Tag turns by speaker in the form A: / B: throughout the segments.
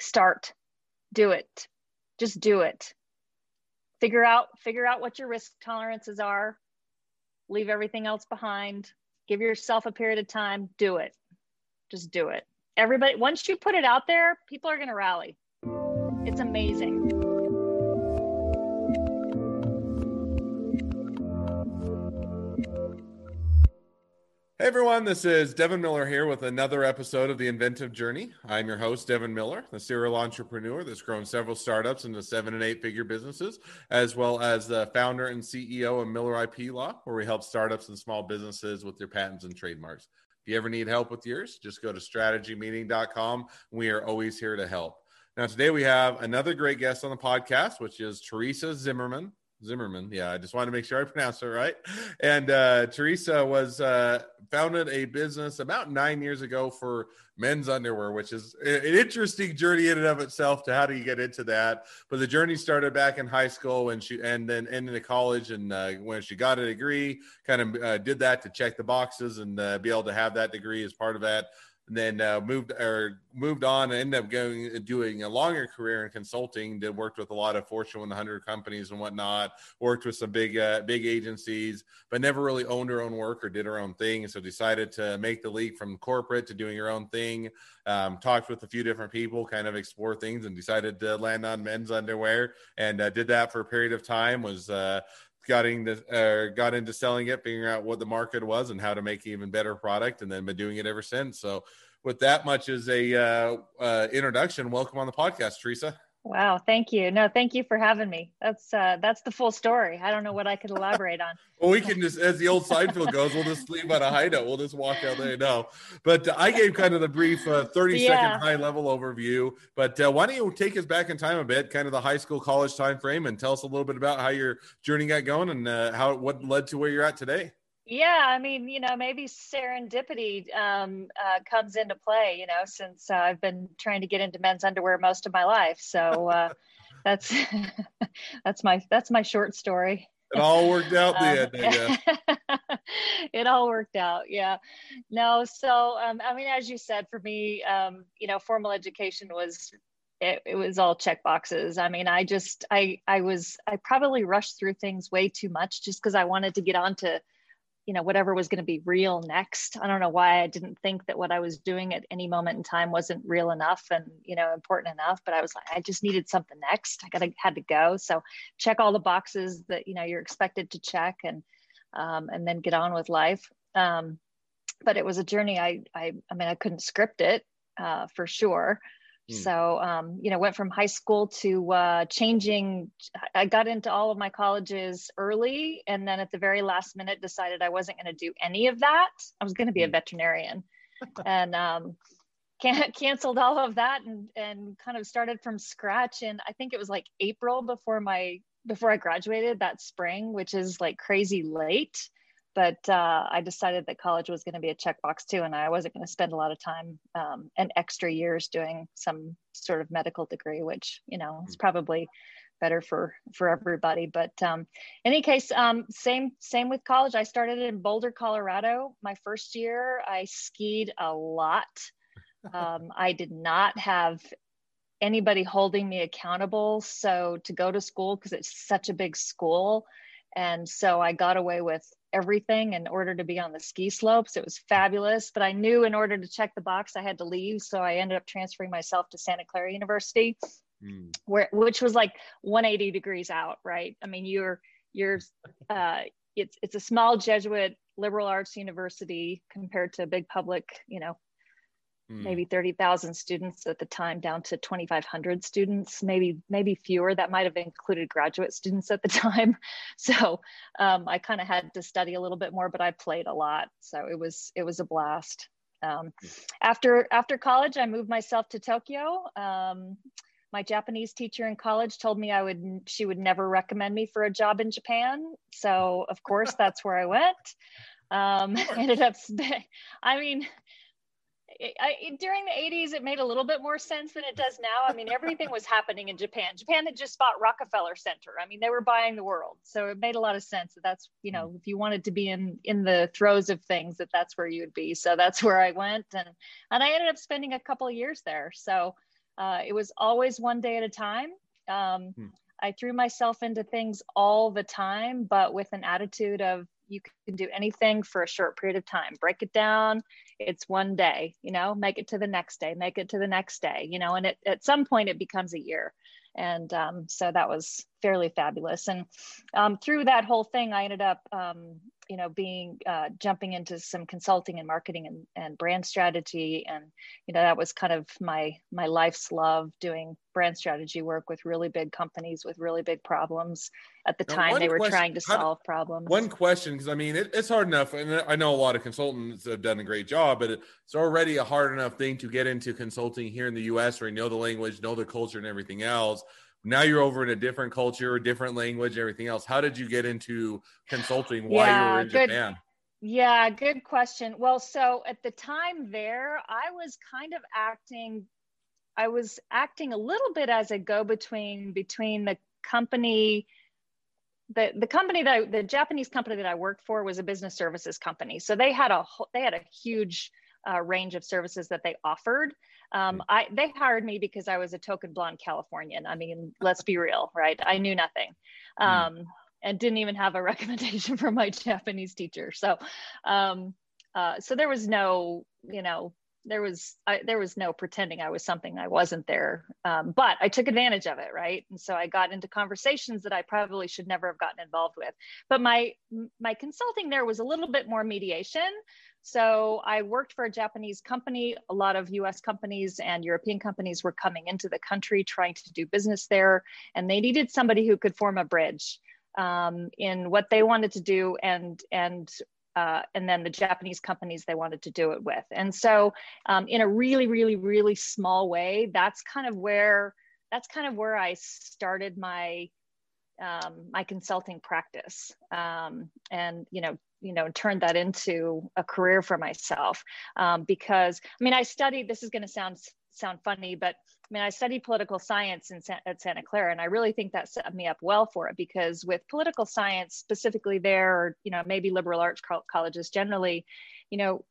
A: start. Do it. Just do it. Figure out figure out what your risk tolerances are. Leave everything else behind. Give yourself a period of time. Do it. Just do it. Everybody once you put it out there people are going to rally. It's amazing
B: Hey everyone, this is Devin Miller here with another episode of The Inventive Journey. I'm your host, Devin Miller, the serial entrepreneur that's grown several startups into seven and eight figure businesses, as well as the founder and CEO of Miller IP Law, where we help startups and small businesses with their patents and trademarks. If you ever need help with yours, just go to strategymeeting.com. We are always here to help. Now, today we have another great guest on the podcast, which is Terresa Zimmerman. Zimmerman. Yeah, I just wanted to make sure I pronounced it right. And uh, Terresa was uh, founded a business about nine years ago for men's underwear, which is an interesting journey in and of itself. To how do you get into that? But the journey started back in high school when she, and then into college, and uh, when she got a degree, kind of uh, did that to check the boxes and uh, be able to have that degree as part of that and then uh, moved or moved on and ended up going doing a longer career in consulting. Did worked with a lot of Fortune 100 companies and whatnot. Worked with some big uh, big agencies, but never really owned her own work or did her own thing. So decided to make the leap from corporate to doing her own thing. Um, talked with a few different people, kind of explore things, and decided to land on men's underwear. And uh, did that for a period of time. Was uh, got into uh, got into selling it, figuring out what the market was and how to make even better product, and then been doing it ever since. So, with that much as a uh, uh, introduction, welcome on the podcast, Teresa.
A: Wow, thank you. No, thank you for having me. That's uh that's the full story. I don't know what I could elaborate on.
B: well, we can just, as the old Seinfeld goes, we'll just leave on a high note. We'll just walk out there. No, but uh, I gave kind of the brief uh, 30 yeah. second high level overview. But uh, why don't you take us back in time a bit, kind of the high school, college time frame, and tell us a little bit about how your journey got going and uh, how what led to where you're at today.
A: Yeah, I mean, you know, maybe serendipity um, uh, comes into play, you know, since uh, I've been trying to get into men's underwear most of my life. So uh, that's that's my that's my short story.
B: It all worked out the end,
A: yeah. it all worked out, yeah. No, so um, I mean, as you said, for me, um, you know, formal education was it, it was all check boxes. I mean, I just I I was I probably rushed through things way too much just because I wanted to get on to you know whatever was going to be real next. I don't know why i didn't think that what i was doing at any moment in time wasn't real enough and you know important enough but i was like i just needed something next. I gotta had to go. So check all the boxes that you know you're expected to check and um, and then get on with life. Um, but it was a journey. I i i mean i couldn't script it uh, for sure. So, um, you know, went from high school to uh, changing. I got into all of my colleges early, and then at the very last minute, decided I wasn't going to do any of that. I was going to be a hmm. veterinarian, and um, can- canceled all of that, and and kind of started from scratch. And I think it was like April before my before I graduated that spring, which is like crazy late but uh, I decided that college was going to be a checkbox too, and I wasn't going to spend a lot of time um, and extra years doing some sort of medical degree, which you know is mm. probably better for for everybody. But um, in any case, um, same same with college. I started in Boulder, Colorado. My first year, I skied a lot. Um, I did not have anybody holding me accountable, so to go to school because it's such a big school. And so I got away with everything in order to be on the ski slopes. It was fabulous, but I knew in order to check the box, I had to leave. So I ended up transferring myself to Santa Clara University, mm. where which was like 180 degrees out, right? I mean, you're you're uh, it's it's a small Jesuit liberal arts university compared to a big public, you know, mm. maybe 30,000 students at the time down to 2,500 students, maybe, maybe fewer. That might have included graduate students at the time. So um, I kind of had to study a little bit more, but I played a lot. So it was, it was a blast. Um, after, after college, I moved myself to Tokyo. Um, my Japanese teacher in college told me I would she would never recommend me for a job in Japan. So of course that's where I went. Um, ended up, I mean, I, during the 80s, it made a little bit more sense than it does now. I mean, everything was happening in Japan. Japan had just bought Rockefeller Center. I mean, they were buying the world, so it made a lot of sense that that's you know, if you wanted to be in in the throes of things, that that's where you would be. So that's where I went, and and I ended up spending a couple of years there. So Uh, it was always one day at a time. Um, hmm. I threw myself into things all the time, but with an attitude of you can do anything for a short period of time. Break it down. It's one day, you know, make it to the next day, make it to the next day, you know, and it, at some point it becomes a year. And um, so that was fairly fabulous. And um, through that whole thing, I ended up um, you know being uh, jumping into some consulting and marketing and, and brand strategy. And you know that was kind of my my life's love doing brand strategy work with really big companies with really big problems. At the now, time they were question, trying to solve do, problems.
B: one question because i mean it, it's hard enough and i know a lot of consultants have done a great job but it's already a hard enough thing to get into consulting here in the us where you know the language know the culture and everything else now you're over in a different culture, different language, everything else. How did you get into consulting while yeah, you were in good, Japan?
A: Yeah, good question. Well, so at the time there, I was kind of acting, I was acting a little bit as a go between between the company. The, the company that I, the Japanese company that I worked for was a business services company. So they had a they had a huge uh, range of services that they offered. Um, mm. I they hired me because I was a token blonde Californian. I mean, let's be real, right? I knew nothing, mm. um, and didn't even have a recommendation from my Japanese teacher. So, um, uh, so there was no, you know, there was I, there was no pretending I was something I wasn't there. Um, but I took advantage of it, right? And so I got into conversations that I probably should never have gotten involved with. But my my consulting there was a little bit more mediation. So I worked for a Japanese company. A lot of US companies and European companies were coming into the country trying to do business there, and they needed somebody who could form a bridge um, in what they wanted to do and and uh, and then the Japanese companies they wanted to do it with. And so, um, in a really, really, really small way, that's kind of where that's kind of where I started my um, my consulting practice, um, and you know, you know, turned that into a career for myself. Um, because I mean, I studied. This is going to sound sound funny, but I mean, I studied political science in at Santa Clara, and I really think that set me up well for it because with political science specifically there, or you know, maybe liberal arts colleges generally, you know,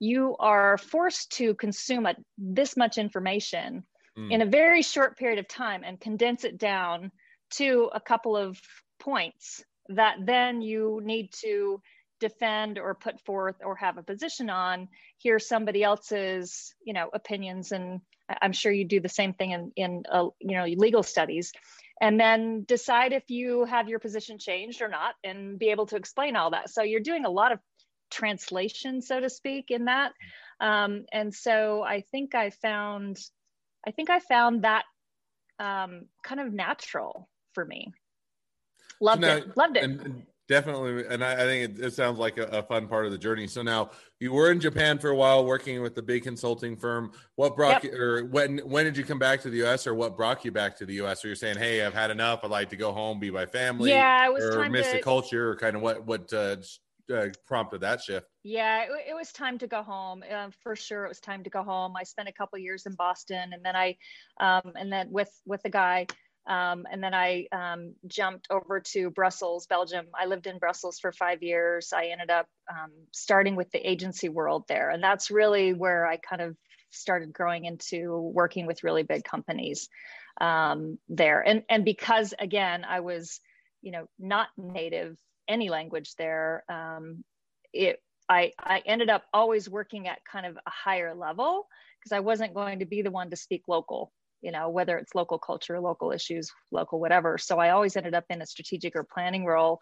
A: you are forced to consume a, this much information mm. in a very short period of time and condense it down to a couple of points that then you need to defend or put forth or have a position on. Hear somebody else's you know opinions and i'm sure you do the same thing in in uh, you know legal studies. And then decide if you have your position changed or not and be able to explain all that. So you're doing a lot of translation so to speak in that. Um, and so i think i found i think i found that um, kind of natural for me. Loved now, it. Loved it. And,
B: definitely and i, I think it, it, sounds like a, a, fun part of the journey so now you were in japan for a while working with the big consulting firm what brought yep. you or when when did you come back to the us or what brought you back to the us or you're saying hey i've had enough i'd like to go home be my family
A: yeah it was
B: or
A: time
B: miss
A: to...
B: the culture or kind of what what uh, uh, prompted that shift
A: yeah it, it, was time to go home uh, for sure it was time to go home i spent a couple years in boston and then i um, and then with with the guy um, and then I um, jumped over to Brussels, Belgium. I lived in Brussels for five years. I ended up um, starting with the agency world there. And that's really where I kind of started growing into working with really big companies um, there. And, and because, again, I was, you know, not native any language there, um, it, I, I ended up always working at kind of a higher level because I wasn't going to be the one to speak local you know, whether it's local culture, local issues, local whatever. So I always ended up in a strategic or planning role,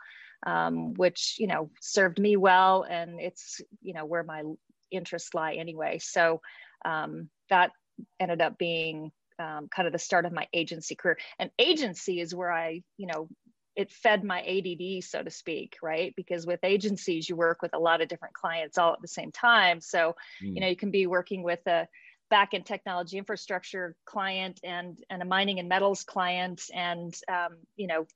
A: um, which, you know, served me well. And it's, you know, where my interests lie anyway. So um, that ended up being um, kind of the start of my agency career. And agency is where I, you know, it fed my ADD, so to speak, right? Because with agencies, you work with a lot of different clients all at the same time. So, mm. you know, you can be working with a, backend technology infrastructure client and, and a mining and metals client and um, you know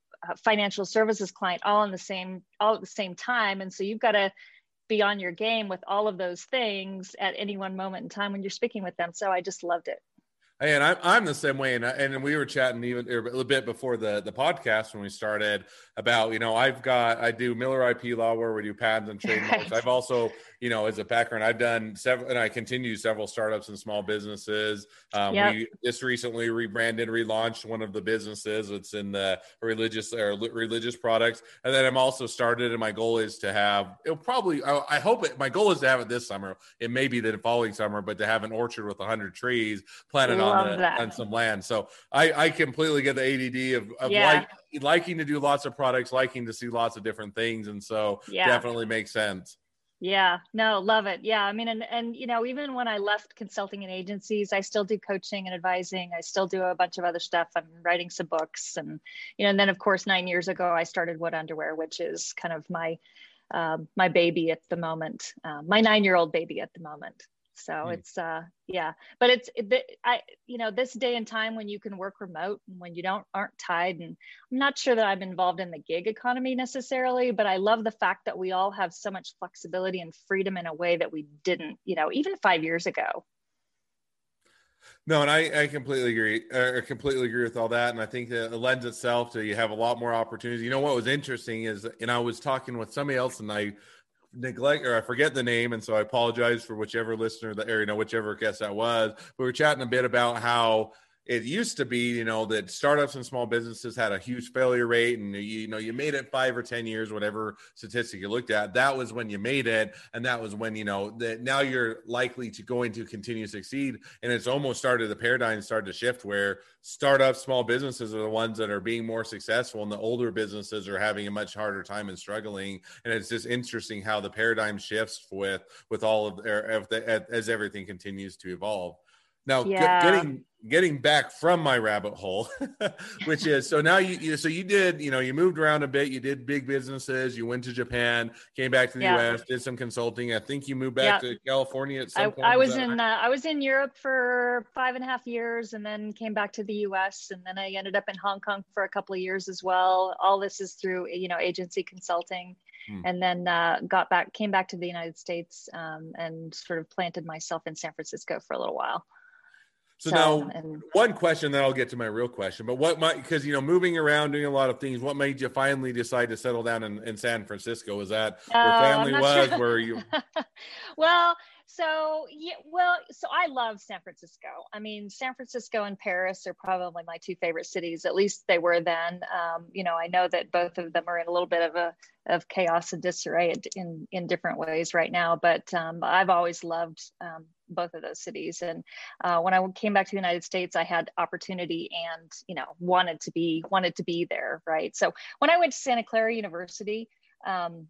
A: financial services client all in the same all at the same time and so you've got to be on your game with all of those things at any one moment in time when you're speaking with them so i just loved it
B: Hey, and I'm, I'm the same way. And, and we were chatting even a little bit before the, the podcast when we started about, you know, I've got, I do Miller IP law where we do patents and trademarks. Right. I've also, you know, as a background, I've done several, and I continue several startups and small businesses. Um, yep. We just recently rebranded, relaunched one of the businesses. It's in the religious or religious products, and then I'm also started. And my goal is to have. It'll probably. I, I hope it. My goal is to have it this summer. It may be the following summer, but to have an orchard with 100 trees planted on the, on some land. So I, I completely get the ADD of, of yeah. like liking to do lots of products, liking to see lots of different things, and so yeah. definitely makes sense.
A: Yeah, no, love it. Yeah, I mean, and and you know, even when I left consulting and agencies, I still do coaching and advising. I still do a bunch of other stuff. I'm writing some books, and you know, and then of course, nine years ago, I started Wood Underwear, which is kind of my um, my baby at the moment, uh, my nine year old baby at the moment so mm. it's uh yeah but it's it, i you know this day and time when you can work remote and when you don't aren't tied and i'm not sure that i'm involved in the gig economy necessarily but i love the fact that we all have so much flexibility and freedom in a way that we didn't you know even five years ago
B: no, and I, I completely agree. I completely agree with all that, and I think that it lends itself to you have a lot more opportunities. You know what was interesting is, and I was talking with somebody else, and I neglect or I forget the name, and so I apologize for whichever listener that or you know whichever guest that was. We were chatting a bit about how it used to be, you know, that startups and small businesses had a huge failure rate, and you, know, you made it five or ten years, whatever statistic you looked at. That was when you made it, and that was when you know that now you're likely to going to continue to succeed. And it's almost started the paradigm started to shift where startups, small businesses are the ones that are being more successful, and the older businesses are having a much harder time and struggling. And it's just interesting how the paradigm shifts with with all of, of the, as everything continues to evolve. Now, yeah. getting getting back from my rabbit hole, which is so now you, you, so you did you know you moved around a bit. You did big businesses. You went to Japan, came back to the yeah. U.S., did some consulting. I think you moved back yeah. to California at some I, point.
A: I was in uh, I was in Europe for five and a half years, and then came back to the U.S. and then I ended up in Hong Kong for a couple of years as well. All this is through you know agency consulting. Hmm. And then uh, got back, came back to the United States, um, and sort of planted myself in San Francisco for a little while.
B: So, so now, and, one question, then I'll get to my real question. But what might, because you know, moving around, doing a lot of things, what made you finally decide to settle down in, in San Francisco? Was that uh, where family was? Sure. Where you?
A: well, so yeah, well, so I love San Francisco. I mean, San Francisco and Paris are probably my two favorite cities. At least they were then. Um, you know, I know that both of them are in a little bit of a of chaos and disarray in in different ways right now. But um, I've always loved um, both of those cities. And uh, when I came back to the United States, I had opportunity and you know wanted to be wanted to be there, right? So when I went to Santa Clara University, um,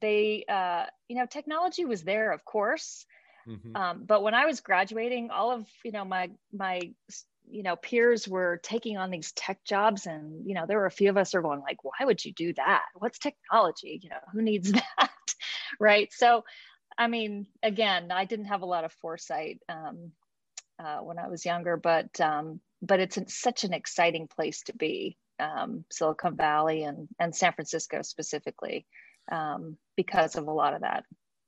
A: they uh, you know technology was there, of course. Mm-hmm. Um, but when I was graduating, all of you know my my you know peers were taking on these tech jobs, and you know there were a few of us are going like, why would you do that? What's technology? You know who needs that, right? So I mean, again, I didn't have a lot of foresight um, uh, when I was younger, but um, but it's such an exciting place to be, um, Silicon Valley and and San Francisco specifically, um, because of a lot of that.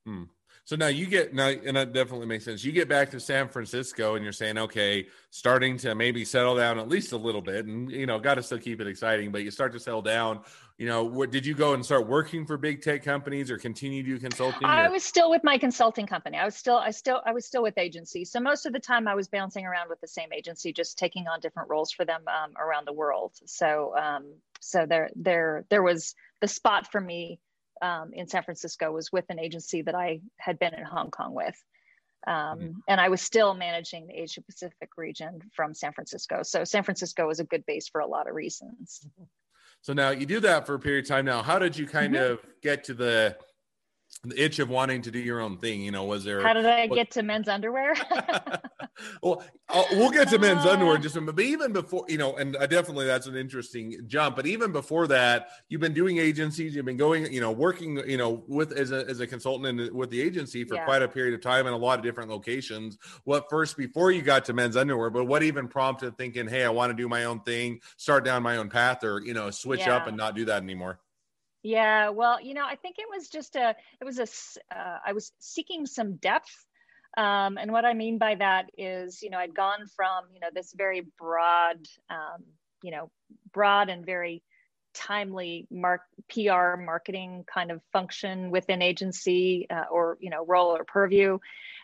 B: Hmm. So now you get now, and that definitely makes sense. You get back to San Francisco, and you're saying, okay, starting to maybe settle down at least a little bit, and you know, got to still keep it exciting, but you start to settle down. You know what did you go and start working for big tech companies or continue to do consulting
A: i was still with my consulting company. I was still i still i was still with agencies. So most of the time i was bouncing around with the same agency just taking on different roles for them um, around the world. So um, so there there there was the spot for me um, in san francisco was with an agency that i had been in hong kong with um, mm-hmm. and I was still managing the Asia Pacific region from San Francisco. So San Francisco was a good base for a lot of reasons. Mm-hmm.
B: So now you do that for a period of time. Now, how did you kind mm-hmm. of get to the the itch of wanting to do your own thing? You know, was there?
A: How did I what, get to men's underwear?
B: well, I'll, we'll get to men's uh, underwear just a minute. But even before, you know, and I definitely that's an interesting jump. But even before that, you've been doing agencies. You've been going, you know, working, you know, with as a as a consultant and with the agency for yeah. quite a period of time in a lot of different locations. What first before you got to men's underwear? But what even prompted thinking, hey, I want to do my own thing, start down my own path, or you know, switch yeah. up and not do that anymore?
A: Yeah, well, you know, I think it was just a, it was a, uh, I was seeking some depth. Um, and what I mean by that is, you know, I'd gone from, you know, this very broad, um, you know, broad and very timely mark PR marketing kind of function within agency uh, or you know role or purview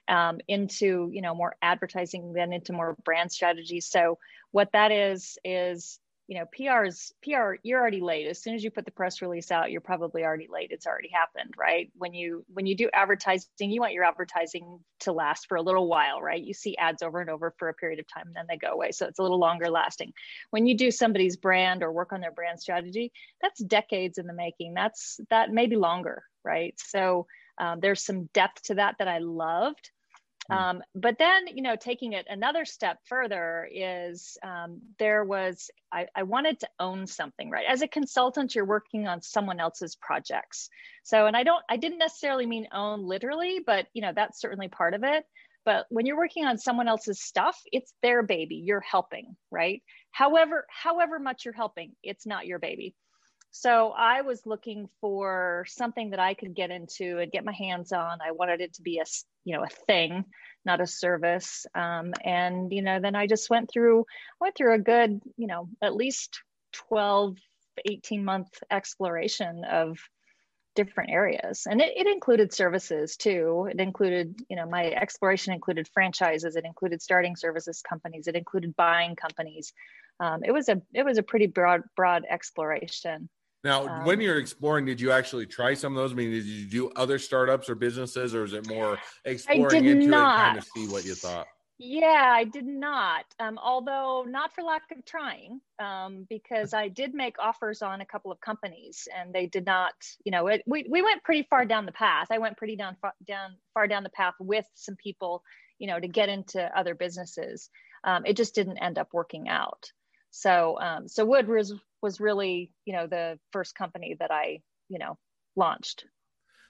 A: um, into you know more advertising then into more brand strategy. So what that is is you know pr is pr you're already late. As soon as you put the press release out you're probably already late. It's already happened right? When you when you do advertising you want your advertising to last for a little while right? You see ads over and over for a period of time and then they go away. So it's a little longer lasting. When you do somebody's brand or work on their brand strategy that's decades in the making. That's that maybe longer right? So um, there's some depth to that that i loved. Um, but then, you know, taking it another step further is um, there was, I, I, wanted to own something, right? As a consultant, you're working on someone else's projects. So, and I don't, I didn't necessarily mean own literally, but, you know, that's certainly part of it. But when you're working on someone else's stuff, it's their baby. You're helping, right? However, however much you're helping, it's not your baby. So I was looking for something that I could get into and get my hands on. I wanted it to be a, you know, a thing, not a service. Um, and, you know, then I just went through, went through a good, you know, at least 12, 18 month exploration of different areas. And it, it included services too. It included, you know, my exploration included franchises. It included starting services companies. It included buying companies. Um, it was a, it was a pretty broad, broad exploration.
B: Now, um, when you're exploring, did you actually try some of those? I mean, did you do other startups or businesses, or is it more exploring into not. it, kind of see what you thought?
A: Yeah, I did not. Um, although not for lack of trying, um, because I did make offers on a couple of companies, and they did not. You know, it, we we went pretty far down the path. I went pretty down far, down far down the path with some people, you know, to get into other businesses. Um, it just didn't end up working out. So um, so Wood was was really you know the first company that I you know launched.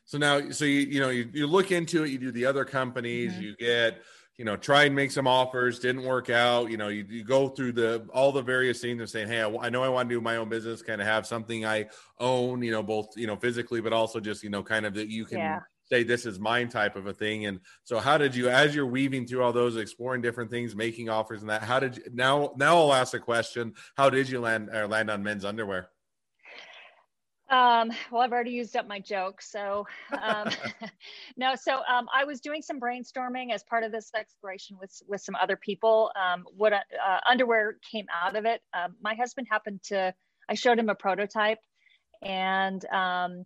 B: So now, so you you know you, you look into it, you do the other companies, mm-hmm. you get you know try and make some offers, didn't work out. You know you, you go through the all the various things of saying, hey, I, I know I want to do my own business, kind of have something I own, you know, both you know physically, but also just you know kind of that you can. Yeah say this is mine type of a thing and so how did you as you're weaving through all those exploring different things making offers and that how did you now now i'll ask a question how did you land or land on men's underwear
A: um, well, I've already used up my joke. So, um, no, so um, I was doing some brainstorming as part of this exploration with, with some other people. Um, Wood uh, underwear came out of it. Um, my husband happened to, I showed him a prototype and, um,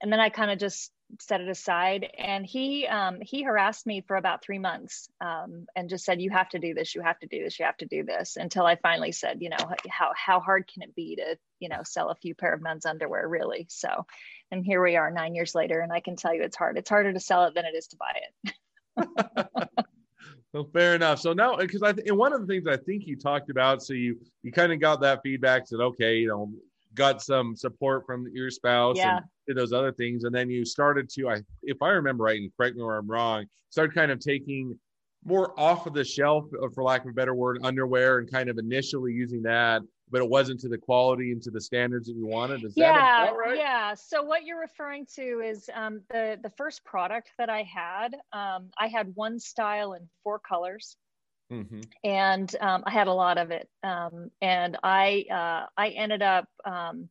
A: and then I kind of just set it aside. And he um, he harassed me for about three months um, and just said you have to do this you have to do this you have to do this until i finally said you know how, how hard can it be to you know sell a few pair of men's underwear really? So and here we are nine years later and i can tell you it's hard it's harder to sell it than it is to buy
B: it. Well fair enough. So now because i think one of the things i think you talked about so you you kind of got that feedback said okay you know got some support from your spouse yeah. and did those other things. And then you started to, I if I remember right, and correct me where I'm wrong, started kind of taking more off of the shelf, uh, for lack of a better word, underwear and kind of initially using that, but it wasn't to the quality and to the standards that you wanted. Is
A: yeah, right? Yeah. So what you're referring to is um, the the first product that I had. Um, I had one style in four colors. Mm-hmm. And um, I had a lot of it. Um, and I uh, I ended up um,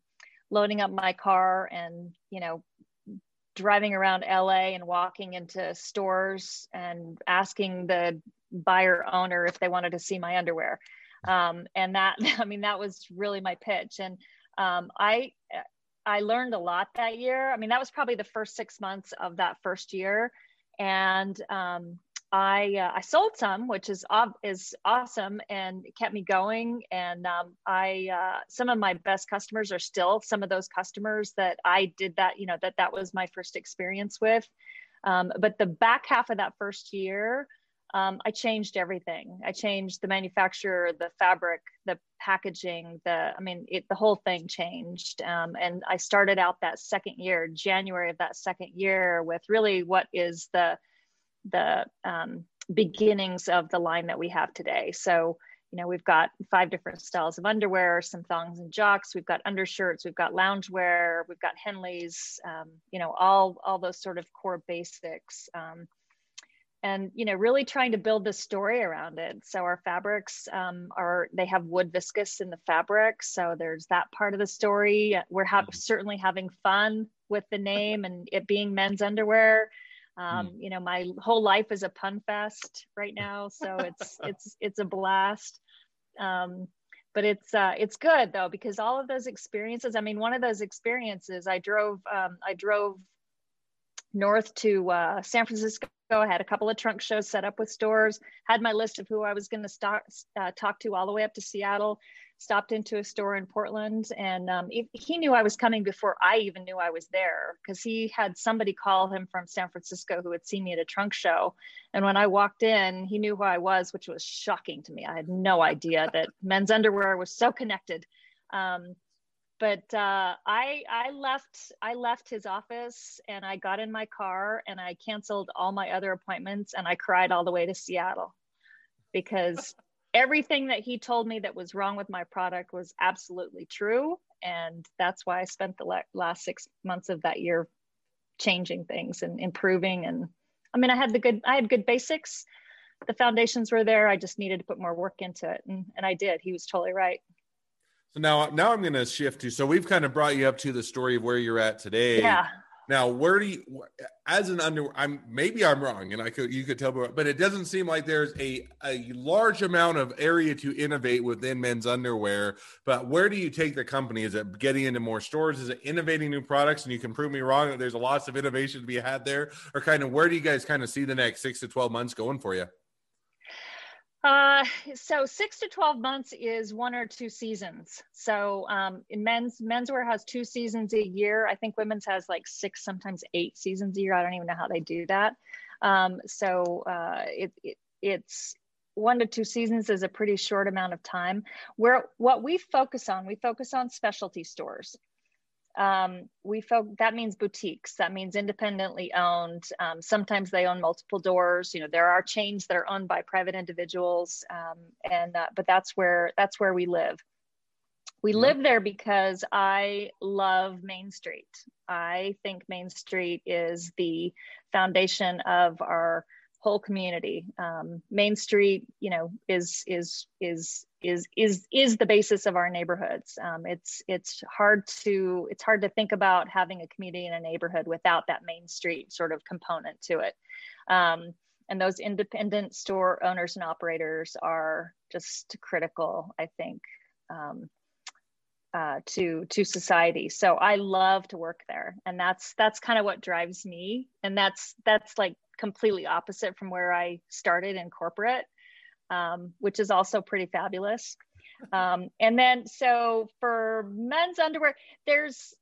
A: loading up my car and you know driving around LA and walking into stores and asking the buyer owner if they wanted to see my underwear. Um, and that I mean that was really my pitch. And um, I I learned a lot that year. I mean that was probably the first six months of that first year. And um, I uh, I sold some, which is is awesome and kept me going. And um, I uh, some of my best customers are still some of those customers that I did that you know that that was my first experience with. Um, but the back half of that first year, um, I changed everything. I changed the manufacturer, the fabric, the packaging, the I mean it, the whole thing changed. Um, and I started out that second year, January of that second year, with really what is the the um, beginnings of the line that we have today. So, you know, we've got five different styles of underwear, some thongs and jocks. We've got undershirts, we've got loungewear, we've got Henleys. Um, you know, all all those sort of core basics. Um, and you know really trying to build the story around it so our fabrics um, are they have wood viscose in the fabric so there's that part of the story we're ha- mm-hmm. certainly having fun with the name and it being men's underwear um, mm. you know my whole life is a pun fest right now so it's it's it's a blast um, but it's uh, it's good though because all of those experiences i mean one of those experiences i drove um, i drove north to uh, San Francisco. I had a couple of trunk shows set up with stores, had my list of who I was going to uh, talk to all the way up to Seattle, stopped into a store in Portland. And um, he, knew I was coming before I even knew I was there because he had somebody call him from San Francisco who had seen me at a trunk show. And when I walked in, he knew who I was, which was shocking to me. I had no idea that men's underwear was so connected. Um, but uh, I I left I left his office and I got in my car and I canceled all my other appointments and I cried all the way to Seattle because everything that he told me that was wrong with my product was absolutely true and that's why I spent the last six months of that year changing things and improving and I mean I had the good I had good basics the foundations were there I just needed to put more work into it and, and I did he was totally right
B: so now, now I'm going to shift to. So we've kind of brought you up to the story of where you're at today.
A: Yeah.
B: Now, where do you, as an under, I'm maybe I'm wrong, and I could you could tell me, but it doesn't seem like there's a a large amount of area to innovate within men's underwear. But where do you take the company? Is it getting into more stores? Is it innovating new products? And you can prove me wrong that there's a lots of innovation to be had there, or kind of where do you guys kind of see the next six to twelve months going for you?
A: Uh, so six to 12 months is one or two seasons. So um, in men's, menswear has two seasons a year. I think women's has like six, sometimes eight seasons a year. I don't even know how they do that. Um, so uh, it, it, it's one to two seasons is a pretty short amount of time. Where what we focus on, we focus on specialty stores um, we felt that means boutiques. That means independently owned. Um, sometimes they own multiple doors. You know there are chains that are owned by private individuals. Um, and uh, but that's where that's where we live. We yeah. live there because i love main street. I think main street is the foundation of our whole community. Um, Main Street, you know, is is is is is is the basis of our neighborhoods. Um, it's it's hard to it's hard to think about having a community in a neighborhood without that Main Street sort of component to it. Um, and those independent store owners and operators are just critical, I think. Um, uh, to to society. So I love to work there, and that's that's kind of what drives me, and that's that's like completely opposite from where I started in corporate, um, which is also pretty fabulous. Um, and then, so for men's underwear, there's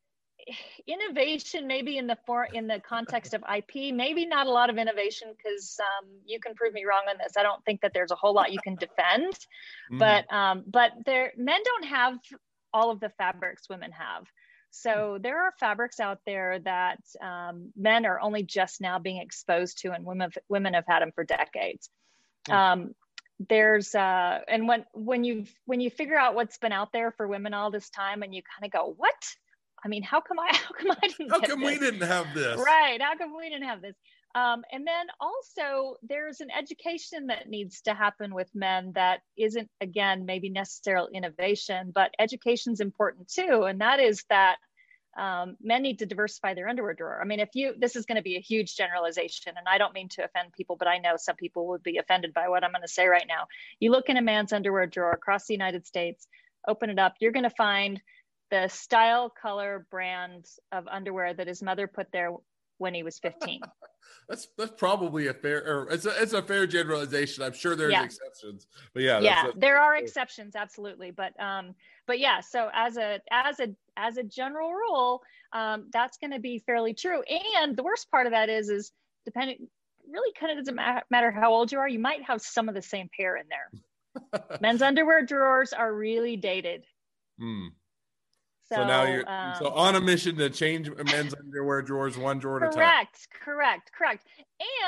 A: innovation maybe in the for in the context of IP, maybe not a lot of innovation because um, you can prove me wrong on this. I don't think that there's a whole lot you can defend, mm. but um, but there men don't have all of the fabrics women have. So there are fabrics out there that um, men are only just now being exposed to, and women women have had them for decades. Um, there's uh, and when when you when you figure out what's been out there for women all this time, and you kind of go, what? I mean, how come I how come I didn't?
B: How come
A: this?
B: we didn't have this?
A: Right? How come we didn't have this? Um, and then also there's an education that needs to happen with men that isn't again maybe necessarily innovation, but education's important too, and that is that um, men need to diversify their underwear drawer. I mean, if you, this is going to be a huge generalization, and I don't mean to offend people, but I know some people would be offended by what I'm going to say right now. You look in a man's underwear drawer across the United States, open it up, you're going to find the style, color, brand of underwear that his mother put there when he was 15.
B: that's that's probably a fair or it's a, it's a fair generalization. I'm sure there's yeah. exceptions, but yeah,
A: yeah, there are exceptions, absolutely. But um, but yeah, so as a as a as a general rule, um, that's going to be fairly true. And the worst part of that is is depending really kind of doesn't matter how old you are, you might have some of the same pair in there. Men's underwear drawers are really dated.
B: Hmm. So, so, now you're um, so on a mission to change men's underwear drawers one drawer
A: at
B: a time.
A: Correct, correct, correct.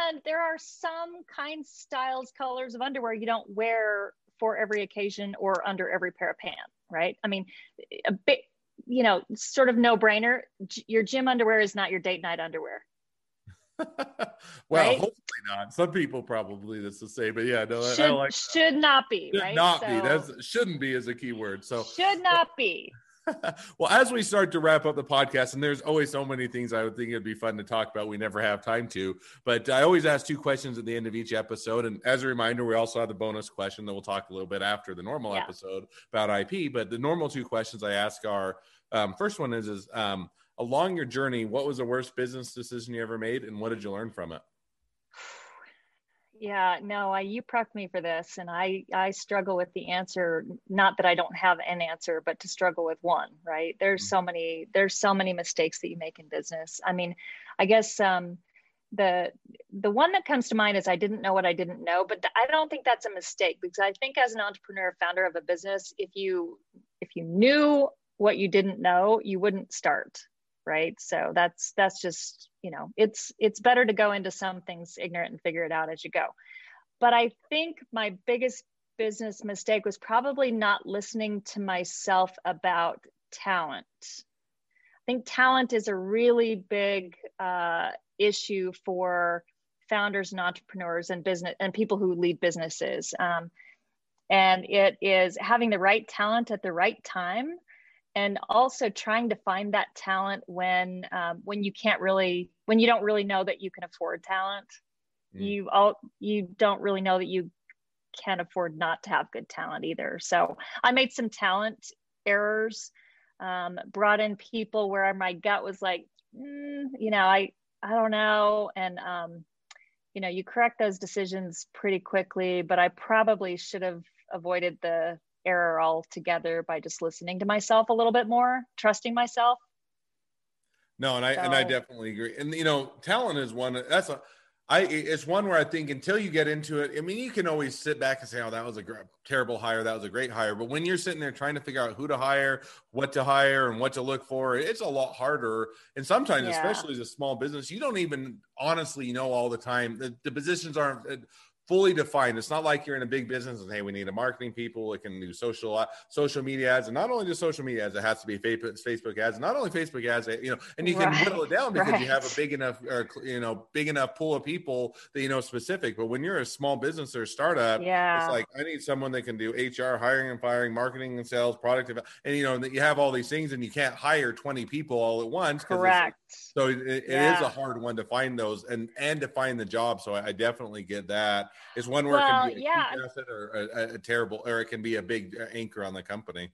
A: And there are some kinds, styles, colors of underwear you don't wear for every occasion or under every pair of pants, right? I mean, a bit, you know, sort of no brainer. Your gym underwear is not your date night underwear.
B: well, right? hopefully not. Some people probably that's the same, but yeah, no,
A: should, I, like should not be.
B: Should
A: right?
B: not so, be. That's shouldn't be is a key word. So
A: should not be.
B: well, as we start to wrap up the podcast, and there's always so many things I would think it'd be fun to talk about. We never have time to, but I always ask two questions at the end of each episode. And as a reminder, we also have the bonus question that we'll talk a little bit after the normal yeah. episode about IP. But the normal two questions I ask are um, first one is, is um, along your journey, what was the worst business decision you ever made, and what did you learn from it?
A: Yeah, no, I, you prepped me for this, and I I struggle with the answer. Not that I don't have an answer, but to struggle with one. Right? There's mm-hmm. so many there's so many mistakes that you make in business. I mean, I guess um, the the one that comes to mind is I didn't know what I didn't know, but I don't think that's a mistake because I think as an entrepreneur, founder of a business, if you if you knew what you didn't know, you wouldn't start right? So that's that's just you know it's it's better to go into some things ignorant and figure it out as you go. But i think my biggest business mistake was probably not listening to myself about talent. I think talent is a really big uh, issue for founders and entrepreneurs and business and people who lead businesses. Um, and it is having the right talent at the right time and also trying to find that talent when um, when you can't really when you don't really know that you can afford talent. Mm. you all you don't really know that you can't afford not to have good talent either. So i made some talent errors um, brought in people where my gut was like mm, you know i i don't know. And um, you know you correct those decisions pretty quickly but i probably should have avoided the error altogether by just listening to myself a little bit more, trusting myself.
B: No, and I so, and I definitely agree. And you know, talent is one that's a I it's one where I think until you get into it, I mean, you can always sit back and say, "Oh, that was a gr- terrible hire, that was a great hire." But when you're sitting there trying to figure out who to hire, what to hire, and what to look for, it's a lot harder. And sometimes, yeah. especially as a small business, you don't even honestly know all the time. The, the positions aren't fully defined. It's not like you're in a big business and hey, we need a marketing people. It can do social uh, social media ads, and not only just social media ads, it has to be Facebook ads. Not only Facebook ads, you know, and you can right. whittle it down because right. you have a big enough, or, you know, big enough pool of people that you know specific. But when you're a small business or startup,
A: yeah,
B: it's like I need someone that can do HR, hiring and firing, marketing and sales, product, and you know, that you have all these things, and you can't hire 20 people all at once.
A: Correct.
B: So it, it yeah. is a hard one to find those and and to find the job. So I, I definitely get that. It's one where well, it can be yeah. asset or a, a, terrible, or it can be a big anchor on the company.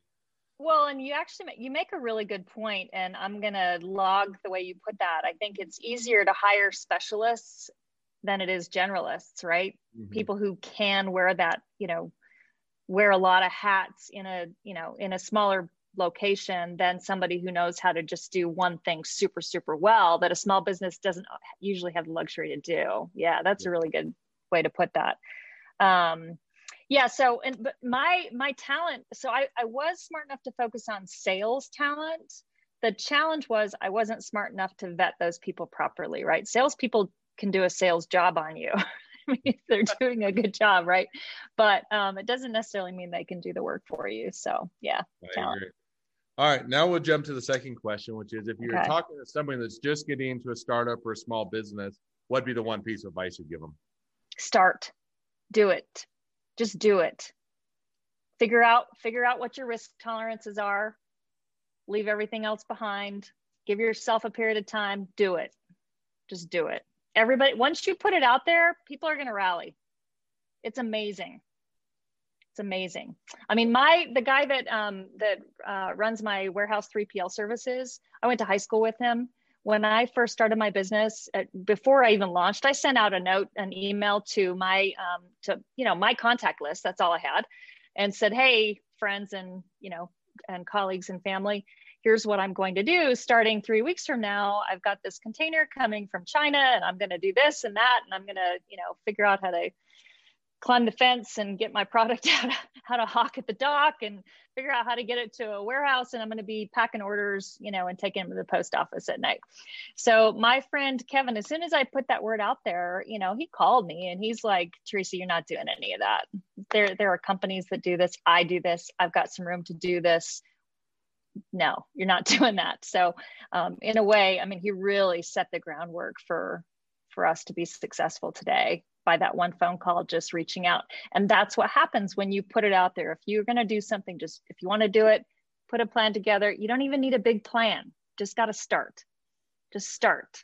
A: Well, and you actually you make a really good point, and I'm gonna log the way you put that. I think it's easier to hire specialists than it is generalists, right? Mm-hmm. People who can wear that, you know, wear a lot of hats in a, you know, in a smaller location than somebody who knows how to just do one thing super super well that a small business doesn't usually have the luxury to do yeah that's a really good way to put that um, yeah so and but my my talent so I, I was smart enough to focus on sales talent the challenge was i wasn't smart enough to vet those people properly right salespeople can do a sales job on you I mean, they're doing a good job, right? But um, it doesn't necessarily mean they can do the work for you. So, yeah, talent.
B: All right, now we'll jump to the second question, which is if you're okay. talking to somebody that's just getting into a startup or a small business, what'd be the one piece of advice you'd give them?
A: Start. Do it. Just do it. Figure out figure out what your risk tolerances are. Leave everything else behind. Give yourself a period of time. Do it. Just do it. Everybody once you put it out there people are going to rally. It's amazing. It's amazing. I mean my the guy that um that uh, runs my warehouse 3pl services i went to high school with him when I first started my business, before I even launched, I sent out a note, an email to my, um, to you know, my contact list. That's all I had, and said, "Hey, friends and you know, and colleagues and family, here's what I'm going to do. Starting three weeks from now, I've got this container coming from China, and I'm going to do this and that, and I'm going to, you know, figure out how to climb the fence and get my product out how to hawk at the dock and figure out how to get it to a warehouse and i'm going to be packing orders you know and taking them to the post office at night. So my friend kevin as soon as i put that word out there you know he called me and he's like terresa you're not doing any of that. There there are companies that do this. I do this. I've got some room to do this. No you're not doing that. So um, in a way i mean he really set the groundwork for for us to be successful today by that one phone call, just reaching out. And that's what happens when you put it out there. If you're going to do something, just if you want to do it, put a plan together. You don't even need a big plan, just got to start. Just start.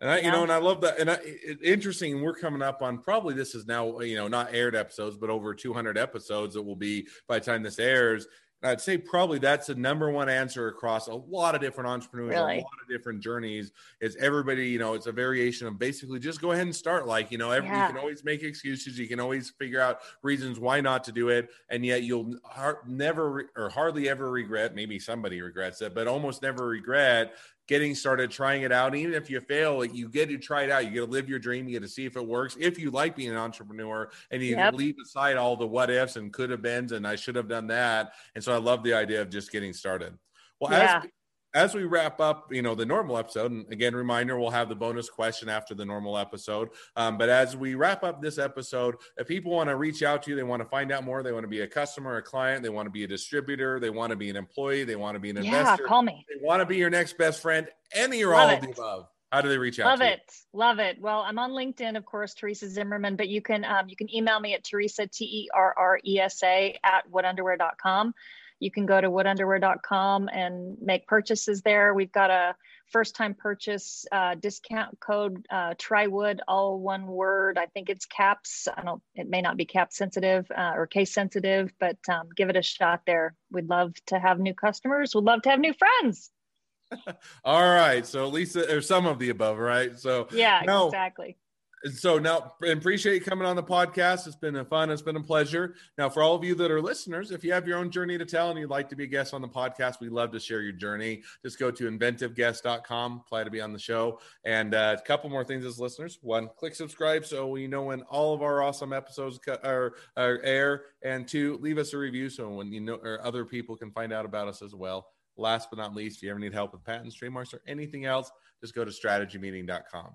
B: And I, you know, and I love that. And I, it, interesting. We're coming up on probably this is now, you know, not aired episodes, but over 200 episodes that will be by the time this airs. I'd say probably that's the number one answer across a lot of different entrepreneurs, really? a lot of different journeys. Is everybody, you know, it's a variation of basically just go ahead and start. Like, you know, every, yeah. you can always make excuses. You can always figure out reasons why not to do it, and yet you'll har- never or hardly ever regret. Maybe somebody regrets it, but almost never regret getting started, trying it out. even if you fail, like you get to try it out. You get to live your dream. You get to see if it works. If you like being an entrepreneur and you yep. leave aside all the what ifs and could have beens and I should have done that. And so I love the idea of just getting started. Well, yeah. as as we wrap up, you know, the normal episode, and again, reminder, we'll have the bonus question after the normal episode. Um, but as we wrap up this episode, if people want to reach out to you, they want to find out more, they want to be a customer, a client, they want to be a distributor, they want to be an employee, they want to be an
A: yeah,
B: investor.
A: call me.
B: They want to be your next best friend, any or Love all of the above. How do they reach out?
A: Love it, love it. Well, I'm on LinkedIn, of course, Terresa Zimmerman, but you can um, you can email me at Terresa T E R R E S A at woodunderwear.com you can go to woodunderwear.com and make purchases there. We've got a first time purchase uh, discount code, uh, TryWood, all one word. I think it's caps. I don't, it may not be cap sensitive uh, or case sensitive, but um, give it a shot there. We'd love to have new customers. We'd love to have new friends.
B: all right. So lisa or some of the above, right? So
A: yeah, exactly
B: so now appreciate you coming on the podcast. It's been a fun it's been a pleasure. Now for all of you that are listeners if you have your own journey to tell and you'd like to be a guest on the podcast we love to share your journey. Just go to inventiveguest.com apply to be on the show. And uh, a couple more things as listeners. One click subscribe so we know when all of our awesome episodes are, are air. And two leave us a review so when you know or other people can find out about us as well. Last but not least if you ever need help with patents trademarks or anything else just go to strategymeeting.com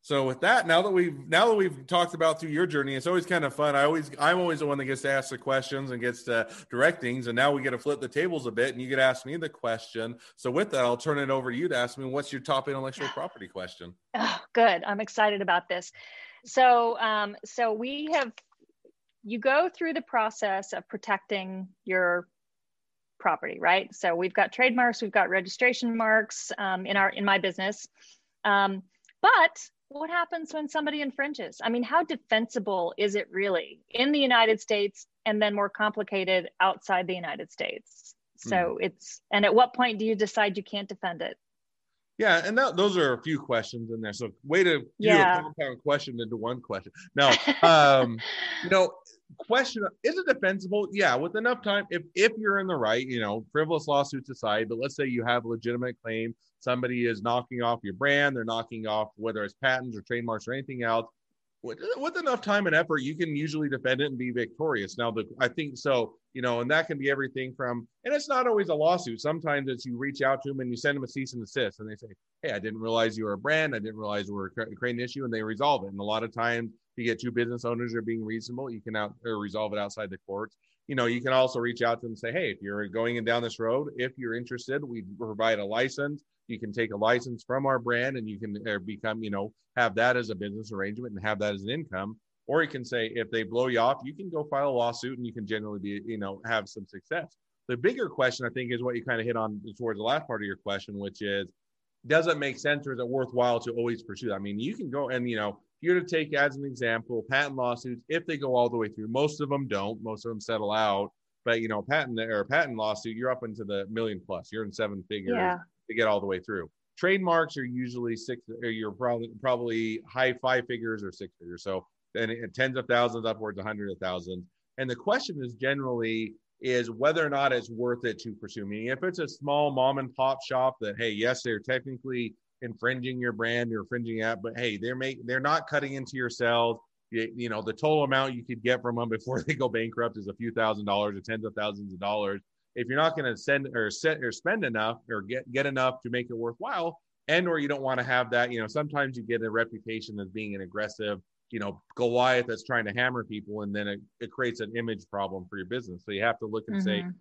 B: so with that, now that we've now that we've talked about through your journey, it's always kind of fun. I always I'm always the one that gets to ask the questions and gets to direct things. And now we get to flip the tables a bit, and you get to ask me the question. So with that, I'll turn it over to you to ask me what's your top intellectual property question.
A: Oh, good. I'm excited about this. So um, so we have you go through the process of protecting your property, right? So we've got trademarks, we've got registration marks um, in our in my business. Um, but what happens when somebody infringes? I mean, how defensible is it really in the United States and then more complicated outside the United States? So mm. it's, and at what point do you decide you can't defend it?
B: Yeah, and that, those are a few questions in there. So way to do yeah. a compound question into one question. Now, um, you know, question is it defensible? Yeah, with enough time, if if you're in the right, you know, frivolous lawsuits aside, but let's say you have a legitimate claim somebody is knocking off your brand, they're knocking off whether it's patents or trademarks or anything else. With, with enough time and effort, you can usually defend it and be victorious. Now, the I think so, you know, and that can be everything from, and it's not always a lawsuit. Sometimes it's you reach out to them and you send them a cease and desist, and they say, "Hey, I didn't realize you were a brand. I didn't realize we were creating an issue," and they resolve it. And a lot of times, you get two business owners are being reasonable, you can out or resolve it outside the courts you know, you can also reach out to them and say, hey, if you're going down this road, if you're interested, we provide a license. You can take a license from our brand and you can uh, become, you know, have that as a business arrangement and have that as an income. Or you can say, if they blow you off, you can go file a lawsuit and you can generally be, you know, have some success. The bigger question, I think, is what you kind of hit on towards the last part of your question, which is, does it make sense or is it worthwhile to always pursue? I mean, you can go and, you know, you're to take as an example patent lawsuits if they go all the way through. Most of them don't. Most of them settle out. But you know, patent or patent lawsuit, you're up into the million plus. You're in seven figures yeah. to get all the way through. Trademarks are usually six. Or you're probably probably high five figures or six figures. So then tens of thousands upwards, a hundred of thousands. And the question is generally is whether or not it's worth it to pursue. Meaning, if it's a small mom and pop shop that hey, yes, they're technically infringing your brand, you're infringing at, but hey, they're make they're not cutting into your sales. You, you, know, the total amount you could get from them before they go bankrupt is a few thousand dollars or tens of thousands of dollars. If you're not going to send or set or spend enough or get get enough to make it worthwhile, and or you don't want to have that, you know, sometimes you get a reputation as being an aggressive, you know, Goliath that's trying to hammer people, and then it, it creates an image problem for your business. So you have to look and mm-hmm. say,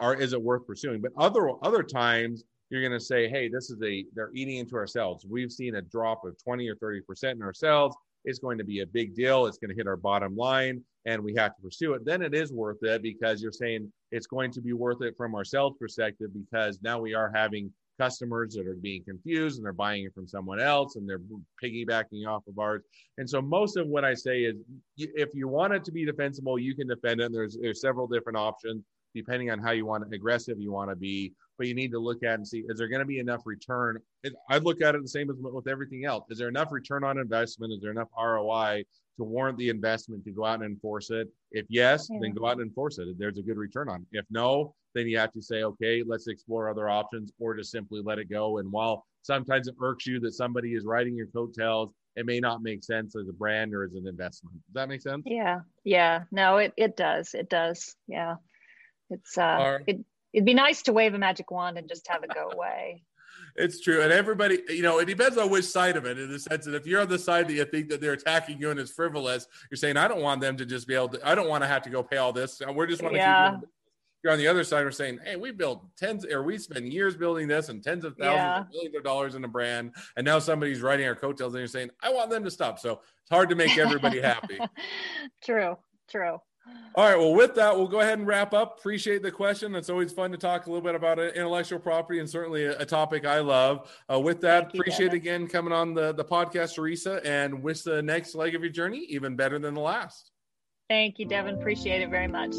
B: are is it worth pursuing? But other other times you're going to say, hey, this is a, they're eating into our sales. We've seen a drop of 20 or 30% in our sales. It's going to be a big deal. It's going to hit our bottom line and we have to pursue it. Then it is worth it because you're saying it's going to be worth it from our sales perspective because now we are having customers that are being confused and they're buying it from someone else and they're piggybacking off of ours. And so most of what I say is if you want it to be defensible, you can defend it. There's there's several different options depending on how you want aggressive you want to be. But you need to look at and see is there going to be enough return? I look at it the same as with everything else. Is there enough return on investment? Is there enough ROI to warrant the investment to go out and enforce it? If yes, yeah. then go out and enforce it. There's a good return on. It. If no, then you have to say, okay, let's explore other options, or just simply let it go. And while sometimes it irks you that somebody is riding your coattails, it may not make sense as a brand or as an investment. Does that make sense?
A: Yeah, yeah. No, it it does. It does. Yeah. It's uh, right. it it'd be nice to wave a magic wand and just have it go away.
B: it's true, and everybody, you know, it depends on which side of it. In the sense that if you're on the side that you think that they're attacking you and it's frivolous, you're saying, I don't want them to just be able to. I don't want to have to go pay all this. We're just want to yeah. keep. You're on the other side. We're saying, hey, we built tens, or we spend years building this and tens of thousands yeah. of millions of dollars in a brand, and now somebody's writing our coattails, and you're saying, I want them to stop. So it's hard to make everybody happy.
A: true. True.
B: All right. Well, with that, we'll go ahead and wrap up. Appreciate the question. It's always fun to talk a little bit about intellectual property and certainly a, topic I love. Uh, with that, you, appreciate Devin. again coming on the, the podcast, Terresa, and wish the next leg of your journey even better than the last.
A: Thank you, Devin. Appreciate it very much.